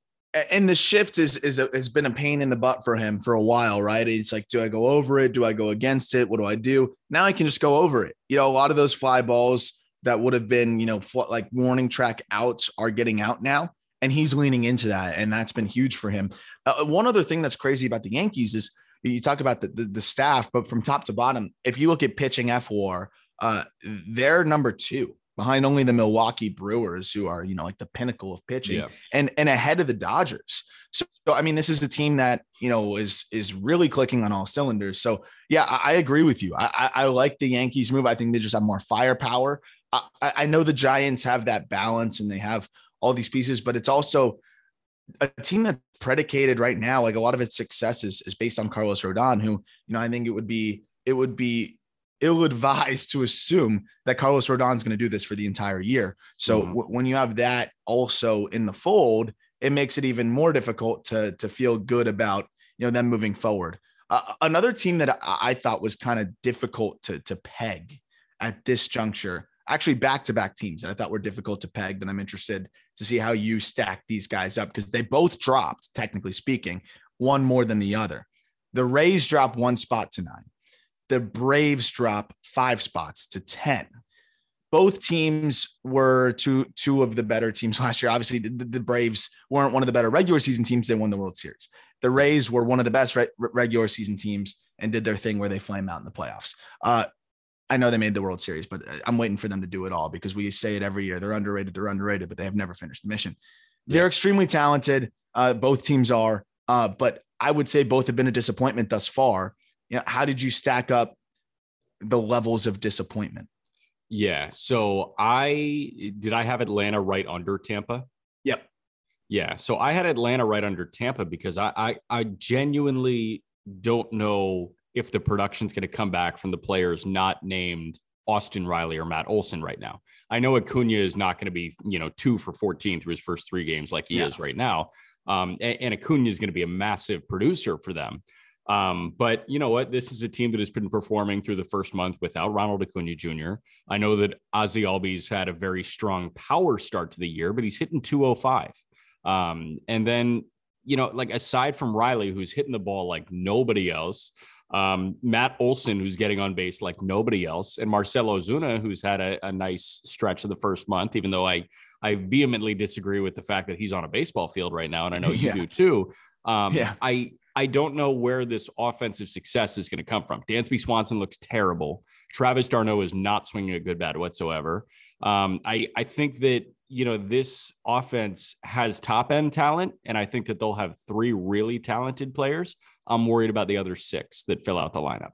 And the shift is is a, has been a pain in the butt for him for a while, right? It's like, do I go over it? Do I go against it? What do I do? Now I can just go over it. You know, a lot of those fly balls that would have been, you know, like warning track outs are getting out now, and he's leaning into that, and that's been huge for him. Uh, one other thing that's crazy about the Yankees is you talk about the, the, the staff, but from top to bottom, if you look at pitching fWAR, uh, they're number two behind only the Milwaukee Brewers, who are, you know, like the pinnacle of pitching yeah. and, and ahead of the Dodgers. So, so, I mean, this is a team that, you know, is, is really clicking on all cylinders. So yeah, I, I agree with you. I, I, I, like the Yankees move. I think they just have more firepower. I, I know the Giants have that balance and they have all these pieces, but it's also a team that's predicated right now. Like a lot of its success is, is based on Carlos Rodon, who, you know, I think it would be, it would be ill advised to assume that Carlos Rodon is going to do this for the entire year. So mm-hmm. w- when you have that also in the fold, it makes it even more difficult to to feel good about you know them moving forward. Uh, another team that I, I thought was kind of difficult to to peg at this juncture, actually back to back teams that I thought were difficult to peg. That I'm interested to see how you stack these guys up because they both dropped, technically speaking, one more than the other. The Rays dropped one spot to nine the Braves drop five spots to 10. Both teams were two two of the better teams (laughs) last year. Obviously, the, the Braves weren't one of the better regular season teams. They won the World Series. The Rays were one of the best re- regular season teams and did their thing where they flame out in the playoffs. Uh, I know they made the World Series, but uh, I'm waiting for them to do it all because we say it every year. They're underrated. They're underrated, but they have never finished the mission. Yeah. They're extremely talented. Uh, both teams are, uh, but I would say both have been a disappointment thus far you know, how did you stack up the levels of disappointment? Yeah. So I did I have Atlanta right under Tampa? Yep. Yeah. So I had Atlanta right under Tampa because I I, I genuinely don't know if the production's going to come back from the players not named Austin Riley or Matt Olson right now. I know Acuna is not going to be, you know, two for 14 through his first three games like he yeah. is right now. Um, and, and Acuna is going to be a massive producer for them. Um, but you know what? This is a team that has been performing through the first month without Ronald Acuna Jr. I know that Ozzy Albies had a very strong power start to the year, but he's hitting 205. Um, and then, you know, like aside from Riley, who's hitting the ball like nobody else, um, Matt Olson, who's getting on base like nobody else, and Marcelo Ozuna, who's had a, a nice stretch of the first month, even though I I vehemently disagree with the fact that he's on a baseball field right now, and I know you (laughs) yeah. do too. Um, yeah. I I don't know where this offensive success is going to come from. Dansby Swanson looks terrible. Travis d'Arnaud is not swinging a good bat whatsoever. Um, I I think that you know this offense has top end talent, and I think that they'll have three really talented players. I'm worried about the other six that fill out the lineup.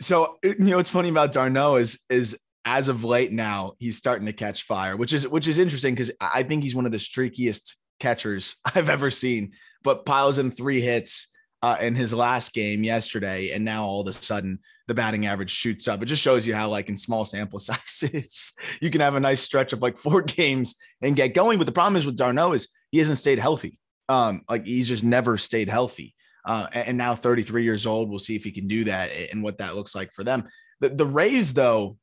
So you know what's funny about Darno is is as of late now he's starting to catch fire, which is which is interesting because I think he's one of the streakiest catchers (laughs) I've ever seen. But piles in three hits uh, in his last game yesterday, and now all of a sudden the batting average shoots up. It just shows you how, like in small sample (laughs) sizes, you can have a nice stretch of like four (laughs) games and get going. But the problem is with d'Arnaud is he hasn't stayed healthy. Um, like he's just never stayed healthy. Uh, and now 33 years old. We'll see if he can do that and what that looks like for them. The, the Rays, though,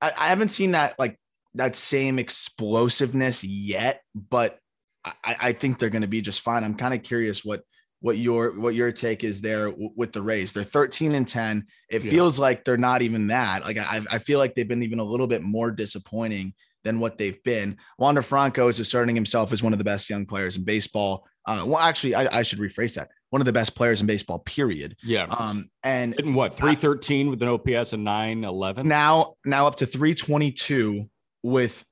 I, I haven't seen that like that same explosiveness yet, but I, I think they're going to be just fine. I'm kind of curious what what your what your take is there with the Rays. They're 13 and 10. It Yeah. feels like they're not even that. Like I, I feel like they've been even a little bit more disappointing than what they've been. Wander Franco is asserting himself as one of the best young players in baseball. Uh, well, actually, I, I should rephrase that. One of the best players in baseball, period. Yeah. Um, and what, 313 with an OPS of 911? now now up to 322 with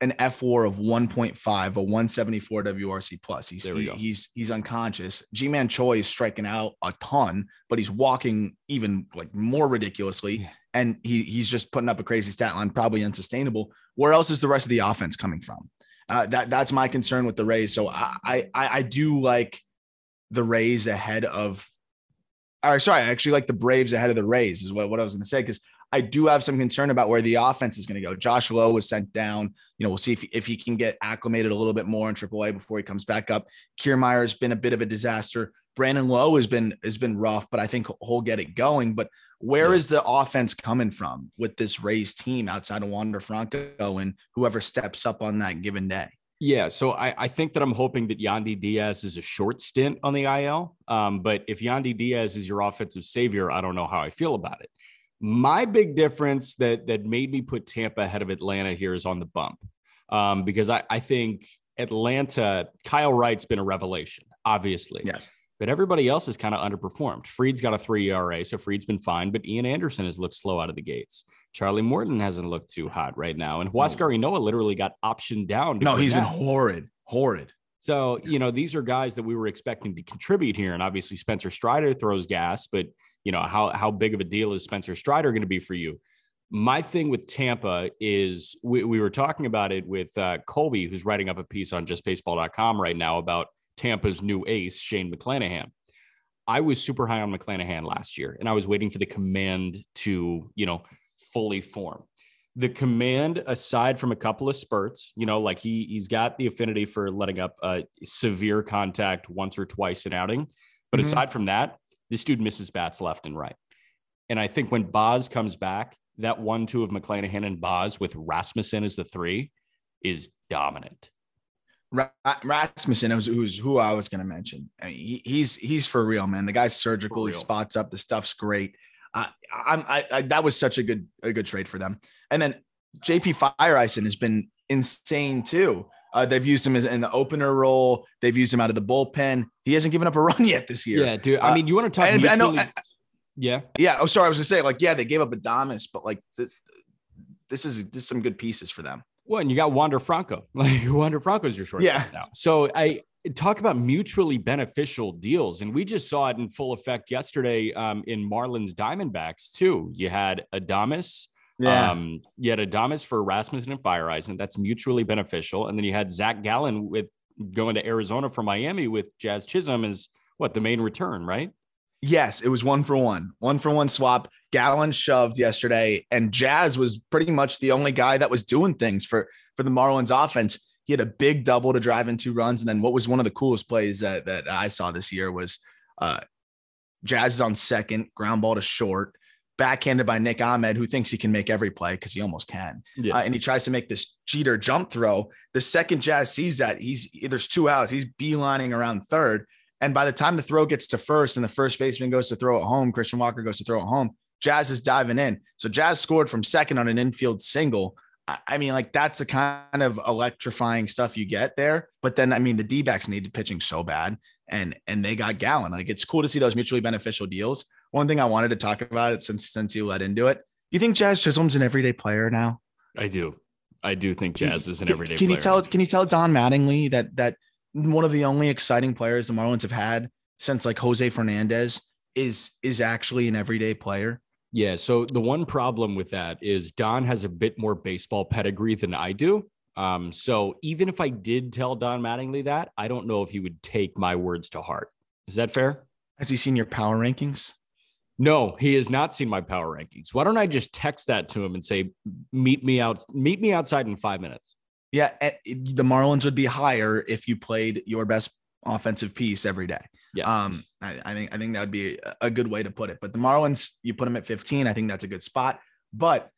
an F war of 1.5, a 174 WRC plus. He's he- he's he's unconscious. Ji-Man Choi is striking out a ton, but he's walking even like more ridiculously. Yeah. And he he's just putting up a crazy stat line, probably unsustainable. Where else is the rest of the offense coming from? Uh, that that's my concern with the Rays. So I I I do like the Rays ahead of or sorry, I actually like the Braves ahead of the Rays, is what, what I was going to say. Because I do have some concern about where the offense is going to go. Josh Lowe was sent down. You know, we'll see if, if he can get acclimated a little bit more in AAA before he comes back up. Kiermaier has been a bit of a disaster. Brandon Lowe has been has been rough, but I think he'll get it going. But where Yeah. is the offense coming from with this Rays team outside of Wander Franco and whoever steps up on that given day? Yeah, so I, I think that I'm hoping that Yandy Diaz is a short stint on the IL. Um, but if Yandy Diaz is your offensive savior, I don't know how I feel about it. My big difference that that made me put Tampa ahead of Atlanta here is on the bump, um, because I, I think Atlanta, Kyle Wright's been a revelation, obviously. Yes. but everybody else has kind of underperformed. Fried's got a three ERA, so Fried's been fine, but Ian Anderson has looked slow out of the gates. Charlie Morton hasn't looked too hot right now, and Huascar Ynoa literally got optioned down. No, he's been horrid, horrid. So, you know, these are guys that we were expecting to contribute here. And obviously Spencer Strider throws gas, but you know, how how big of a deal is Spencer Strider going to be for you? My thing with Tampa is we, we were talking about it with uh, Colby, who's writing up a piece on justbaseball.com right now about Tampa's new ace, Shane McClanahan. I was super high on McClanahan last year, and I was waiting for the command to, you know, fully form the command aside from a couple of spurts you know like he he's got the affinity for letting up uh, severe contact once or twice an outing but Mhm. aside from that this dude misses bats left and right and i think when Boz comes back that one two of mcclanahan and Boz with rasmussen as the three is dominant Rasmussen, who's, who's who I was going to mention. I mean, he, he's he's for real, man. The guy's surgical. He spots up. The stuff's great. Uh, I'm I, I that was such a good a good trade for them. And then JP Feyereisen has been insane too. Uh, they've used him as in the opener role. They've used him out of the bullpen. He hasn't given up a (laughs) run yet this year. yeah dude i Uh, mean you want to talk I know- mutually- yeah Yeah. Oh, sorry. I was gonna say like yeah, they gave up Adames, but like th- this is this is some good pieces for them. Well, and you got Wander Franco. (laughs) Like Wander Franco is your short Yeah. now. So I talk about mutually beneficial deals, and we just saw it in full effect yesterday um, in Marlins Diamondbacks too. You had Adames. Um, you had Adames for Rasmussen and Feyereisen. That's mutually beneficial. And then you had Zach Gallen with going to Arizona from Miami with Jazz Chisholm is what the main return, right? Yes, it was one for one, one for one swap. Gallen shoved yesterday, and Jazz was pretty much the only guy that was doing things for for the Marlins offense. He had a big double to drive in two runs, and then what was one of the coolest plays that that I saw this year was uh, Jazz is on second, ground ball to short, backhanded by Nick Ahmed, who thinks he can make every play because he almost can. Yeah. Uh, and he tries to make this Jeter jump throw. The second Jazz sees that, he's there's two outs. He's beelining around third. And by the time the throw gets to first and the first baseman goes to throw it home, Christian Walker goes to throw it home. Jazz is diving in. So Jazz scored from second on an infield single. I I mean, like that's the kind of electrifying stuff you get there. But then, I mean, the D backs needed pitching so bad, and and they got Gallen. Like it's cool to see those mutually beneficial deals. One thing I wanted to talk about it since since you led into it. You think Jazz Chisholm's an everyday player now? I do. I do think Jazz is an Can- everyday Can you tell? Can you tell Don Mattingly that that one of the only exciting players the Marlins have had since like Jose Fernandez is is actually an everyday player? Yeah. So the one problem with that is Don has a bit more baseball pedigree than I do. Um, so even if I did tell Don Mattingly that, I don't know if he would take my words to heart. Is that fair? Has he seen your power rankings? No, he has not seen my power rankings. Why don't I just text that to him and say, "Meet me out. Meet me outside in five minutes." Yeah, the Marlins would be higher if you played your best offensive piece every day. Yes. Um, I, I, think I think that would be a good way to put it. But the Marlins, you put them at 15. I think that's a good spot. But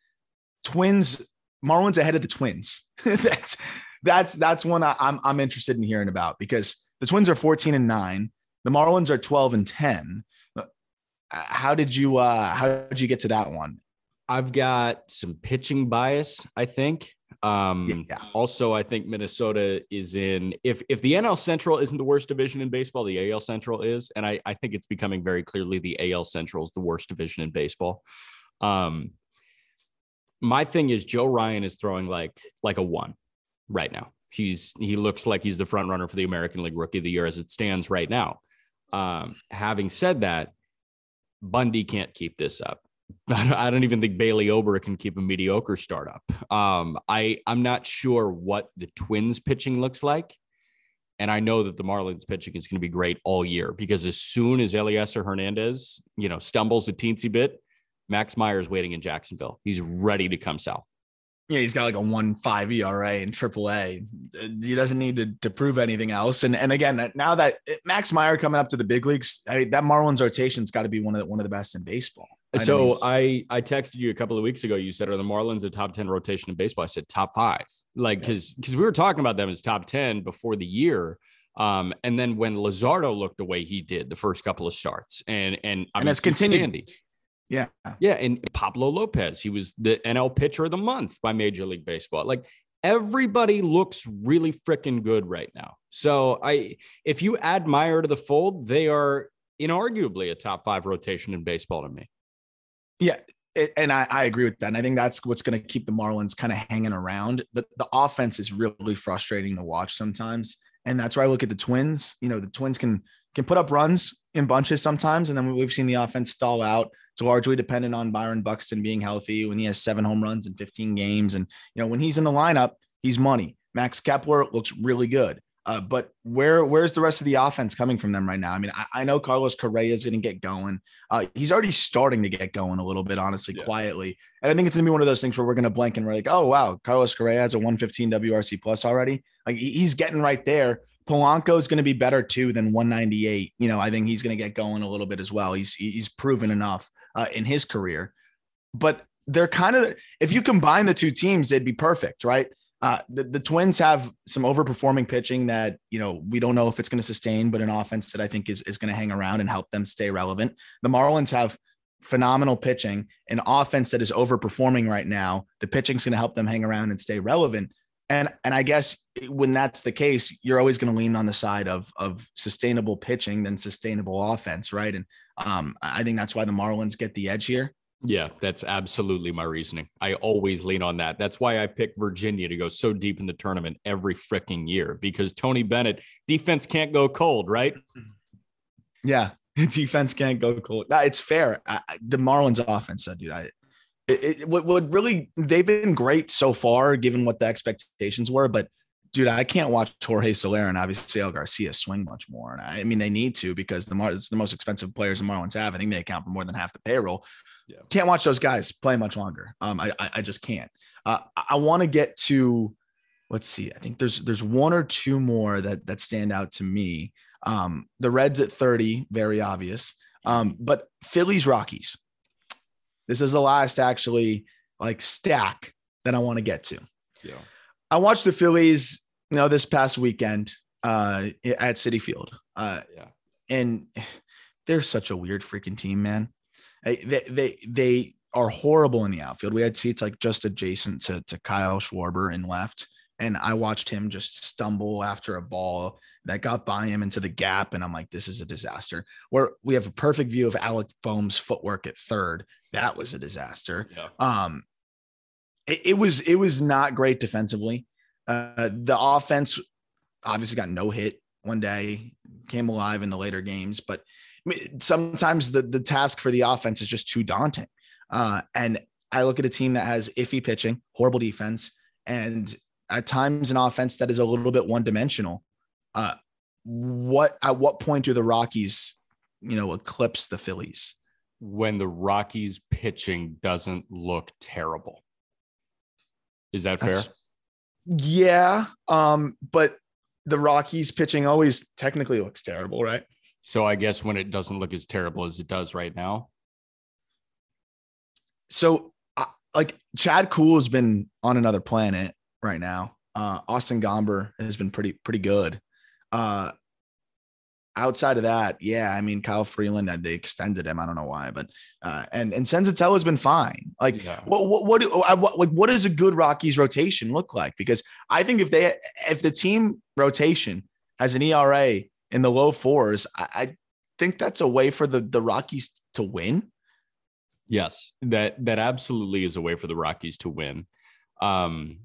Twins, Marlins ahead of the Twins. (laughs) that's that's that's one I, I'm I'm interested in hearing about because the Twins are 14 and nine. The Marlins are 12 and 10. How did you uh how did you get to that one? I've got some pitching bias, I think. Um, yeah. Also, I think Minnesota is in. If if the NL Central isn't the worst division in baseball, the AL Central is, and I I think it's becoming very clearly the AL Central is the worst division in baseball. Um, my thing is Joe Ryan is throwing like like a one right now. He's he looks like he's the front runner for the American League Rookie of the Year as it stands right now. Um, having said that, Bundy can't keep this up. (laughs) I don't even think Bailey Ober can keep a mediocre startup. Um, I I'm not sure what the Twins pitching looks like, and I know that the Marlins pitching is going to be great all year because as soon as Elieser Hernandez, you know, stumbles a teensy bit, Max Meyer is waiting in Jacksonville. He's ready to come south. Yeah, he's got like a one five ERA in AAA. Uh, he doesn't need to, to prove anything else. And and again, uh, now that uh, Max Meyer coming up to the big leagues, I, that Marlins rotation's got to be one of the, one of the best in baseball. I so I I texted you a couple of weeks ago. You said, "Are the Marlins a top ten rotation in baseball?" I said, "Top five. Like because because we were talking about them as top ten before the year. Um, and then when Luzardo looked the way he did the first couple of starts, and and and that's continued. Sandy, yeah, yeah, and Pablo Lopez, he was the NL Pitcher of the Month by Major League Baseball. Like everybody looks really freaking good right now. So I, if you add Meyer to the fold, they are inarguably a top five rotation in baseball to me. Yeah. And I, I agree with that. And I think that's what's going to keep the Marlins kind of hanging around. The, the offense is really frustrating to watch sometimes. And that's why I look at the Twins. You know, the Twins can can put up runs in bunches sometimes, and then we've seen the offense stall out. It's largely dependent on Byron Buxton being healthy when he has seven home runs in 15 games. And you know, when he's in the lineup, he's money. Max Kepler looks really good. Uh, but where where's the rest of the offense coming from them right now? I mean, I, I know Carlos Correa is going to get going. Uh, he's already starting to get going a little bit, honestly, yeah. quietly. And I think it's going to be one of those things where we're going to blink and we're like, oh wow, Carlos Correa has a 115 WRC plus already. Like he's getting right there. Polanco is going to be better too than 198. You know, I think he's going to get going a little bit as well. He's he's proven enough uh, in his career, but they're kind of if you combine the two teams, they'd be perfect, right? Uh, the, the Twins have some overperforming pitching that you know we don't know if it's going to sustain, but an offense that I think is is going to hang around and help them stay relevant. The Marlins have phenomenal pitching, an offense that is overperforming right now. The pitching's going to help them hang around and stay relevant. And and I guess when that's the case, you're always going to lean on the side of of sustainable pitching than sustainable offense, right? And um, I think that's why the Marlins get the edge here. Yeah, that's absolutely my reasoning. I always lean on that. That's why I pick Virginia to go so deep in the tournament every freaking year because Tony Bennett defense can't go cold, right? Yeah, (laughs) defense can't go cold. It's fair. I, the Marlins offense, dude. I it, it what would really they've been great so far given what the expectations were, but dude, I can't watch Jorge Soler and obviously El Garcia swing much more. And I, I mean, they need to because the Mar- it's the most expensive players the Marlins have. I think they account for more than half the payroll. Yeah. Can't watch those guys play much longer. Um, I, I, I just can't. Uh, I want to get to, let's see. I think there's there's one or two more that that stand out to me. Um, the Reds at 30, very obvious. Um, but Phillies Rockies. This is the last actually like stack that I want to get to. Yeah. I watched the Phillies, you know, this past weekend uh, at Citi Field. Uh, yeah. And they're such a weird freaking team, man. They, they, they are horrible in the outfield. We had seats like just adjacent to, to Kyle Schwarber in left. And I watched him just stumble after a ball that got by him into the gap. And I'm like, this is a disaster. Where we have a perfect view of Alec Bohm's footwork at third. That was a disaster. Yeah. Um, it, it was it was not great defensively. Uh, the offense obviously got no hit one day, came alive in the later games, but sometimes the the task for the offense is just too daunting. Uh, and I look at a team that has iffy pitching, horrible defense, and at times an offense that is a little bit one dimensional. Uh, what at what point do the Rockies you know, eclipse the Phillies. When the Rockies pitching doesn't look terrible. Is that fair? That's- yeah. Um, but the Rockies pitching always technically looks terrible, right? So I guess when it doesn't look as terrible as it does right now. So, uh, like Chad Kuhl has been on another planet right now. Uh, Austin Gomber has been pretty pretty good. Uh, outside of that, yeah, I mean Kyle Freeland, uh, they extended him. I don't know why, but uh, and and Senzatela has been fine. Like Yeah. what what what, do, I, what like what does a good Rockies rotation look like? Because I think if they if the team rotation has an ERA in the low fours, I, I think that's a way for the the Rockies to win. Yes, that that absolutely is a way for the Rockies to win. Um,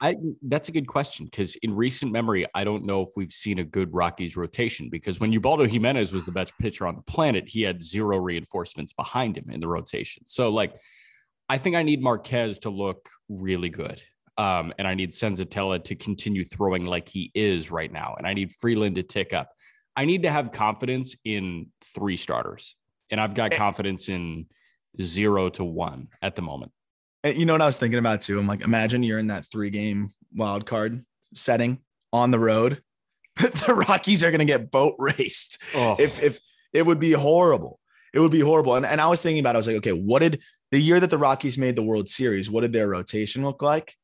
I that's a good question because in recent memory, I don't know if we've seen a good Rockies rotation because when Ubaldo Jimenez was the best pitcher on the planet, he had zero reinforcements behind him in the rotation. So, like, I think I need Marquez to look really good. Um, and I need Senzatela to continue throwing like he is right now. And I need Freeland to tick up. I need to have confidence in three starters. And I've got confidence in zero to one at the moment. You know what I was thinking about too? I'm like, imagine you're in that three game wild card setting on the road. (laughs) the Rockies are going to get boat raced. Oh, If, if it would be horrible, it would be horrible. And, and I was thinking about, it, I was like, okay, what did the year that the Rockies made the World Series, what did their rotation look like?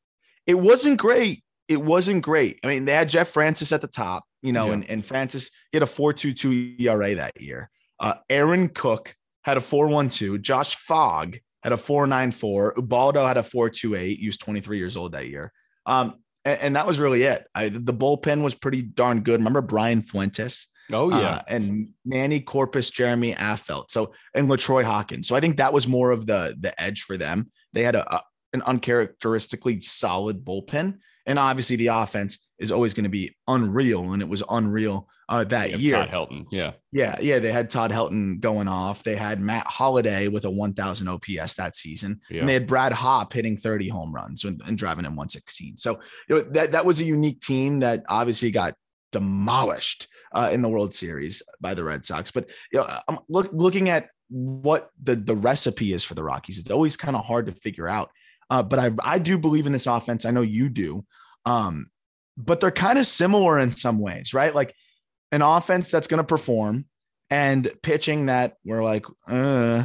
It wasn't great. It wasn't great. I mean, they had Jeff Francis at the top, you know, Yeah. and, and Francis had a 4.22 ERA that year. Uh, Aaron Cook had a 4.12. Josh Fogg had a 4.94. Ubaldo had a 4.28. He was 23 years old that year. Um, and, and that was really it. I, the bullpen was pretty darn good. Remember Brian Fuentes? oh yeah. uh, and Manny Corpas, Jeremy Affeldt. So and Latroy Hawkins. So I think that was more of the the edge for them. They had a, a an uncharacteristically solid bullpen, and obviously the offense is always going to be unreal, and it was unreal uh, that year. Todd Helton. Yeah. Yeah, yeah, they had Todd Helton going off. They had Matt Holliday with a 1,000 OPS that season, Yeah. and they had Brad Hawpe hitting 30 home runs and, and driving in 116. So you know that that was a unique team that obviously got demolished uh, in the World Series by the Red Sox. But you know, I'm look, looking at what the the recipe is for the Rockies. It's always kind of hard to figure out. Uh, but I I do believe in this offense. I know you do. Um, but they're kind of similar in some ways, right? Like an offense that's going to perform and pitching that we're like, uh,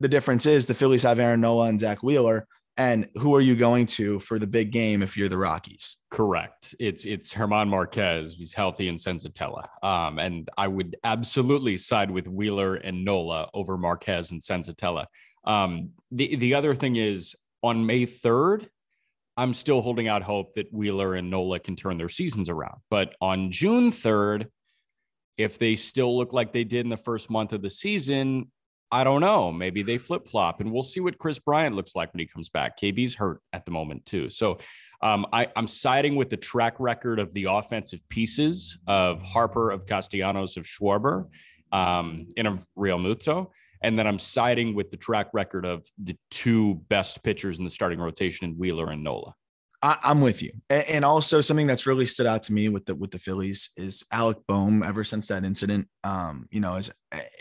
the difference is the Phillies have Aaron Nola and Zack Wheeler. And who are you going to for the big game if you're the Rockies? Correct. It's it's German Marquez. He's healthy and Senzatela. Um, and I would absolutely side with Wheeler and Nola over Marquez and Senzatela. Um, the the other thing is on May third, I'm still holding out hope that Wheeler and Nola can turn their seasons around. But on June third, if they still look like they did in the first month of the season, I don't know. Maybe they flip flop, and we'll see what Kris Bryant looks like when he comes back. KB's hurt at the moment too, so um, I, I'm siding with the track record of the offensive pieces of Harper, of Castellanos, of Schwarber, um, and of Realmuto. And then I'm siding with the track record of the two best pitchers in the starting rotation in Wheeler and Nola. I, I'm with you. And also something that's really stood out to me with the with the Phillies is Alec Bohm. Ever since that incident, um, you know, has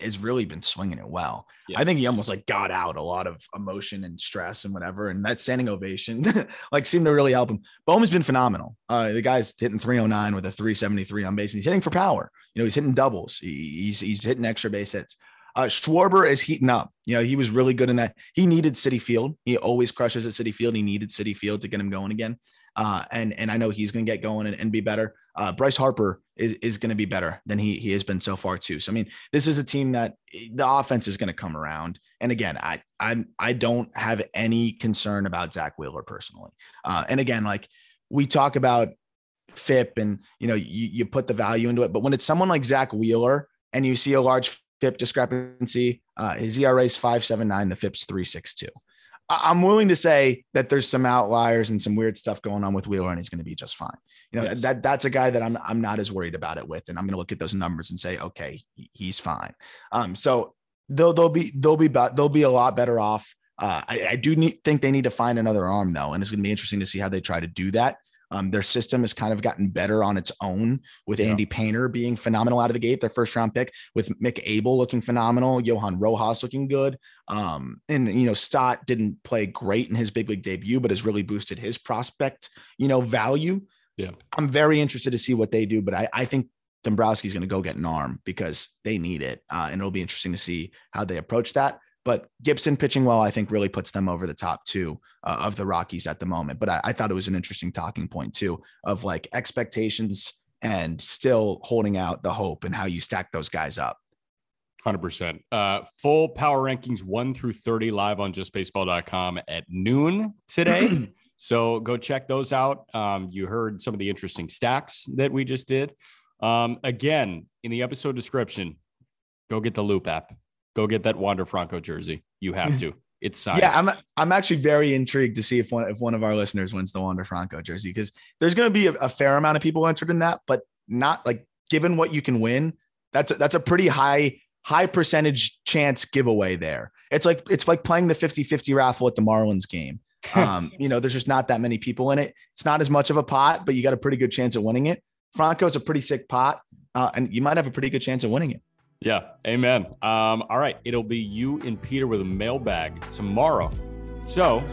has really been swinging it well. Yeah. I think he almost like got out a lot of emotion and stress and whatever. And that standing ovation (laughs) like seemed to really help him. Bohm's been phenomenal. Uh, the guy's hitting 309 with a 373 on base, and he's hitting for power. You know, he's hitting doubles. He, he's he's hitting extra base hits. Uh, Schwarber is heating up. You know, he was really good in that. He needed Citi Field. He always crushes at Citi Field. He needed Citi Field to get him going again. Uh, and and I know he's going to get going and, and be better. Uh, Bryce Harper is, is going to be better than he he has been so far too. So I mean, this is a team that the offense is going to come around. And again, I I I don't have any concern about Zack Wheeler personally. Uh, and again, like we talk about FIP and you know you, you put the value into it, but when it's someone like Zack Wheeler and you see a large FIP discrepancy, uh, his ERA is five seven nine, the FIP's three six two. I'm willing to say that there's some outliers and some weird stuff going on with Wheeler, and he's going to be just fine. You know Yes. that that's a guy that I'm I'm not as worried about it with, and I'm going to look at those numbers and say, okay, he's fine. Um, so they'll they'll be they'll be they'll be a lot better off. Uh, I, I do need, think they need to find another arm though, and it's going to be interesting to see how they try to do that. Um, their system has kind of gotten better on its own with yeah. Andy Painter being phenomenal out of the gate, their first round pick, with Mick Abel looking phenomenal, Johan Rojas looking good. Um, and you know, Stott didn't play great in his big league debut, but has really boosted his prospect, you know, value. Yeah. I'm very interested to see what they do, but I, I think Dombrowski's going to go get an arm because they need it. Uh, and it'll be interesting to see how they approach that. But Gibson pitching well, I think, really puts them over the top two uh, of the Rockies at the moment. But I, I thought it was an interesting talking point too of like expectations and still holding out the hope and how you stack those guys up. 100%. Uh, full power rankings 1 through 30 live on justbaseball.com at noon today. (clears throat) so go check those out. Um, you heard some of the interesting stacks that we just did. Um, again, in the episode description, go get the Loupe app. Go get that Wander Franco jersey. You have to. It's signed. (laughs) Yeah, I'm I'm actually very intrigued to see if one if one of our listeners wins the Wander Franco jersey because there's going to be a, a, fair amount of people entered in that, but not like given what you can win, that's a, that's a pretty high high percentage chance giveaway there. It's like it's like playing the 50-50 raffle at the Marlins game. (laughs) Um, you know, there's just not that many people in it. It's not as much of a pot, but you got a pretty good chance of winning it. Franco's a pretty sick pot, uh, and you might have a pretty good chance of winning it. Yeah, amen. Um, all right, it'll be you and Peter with a mailbag tomorrow. So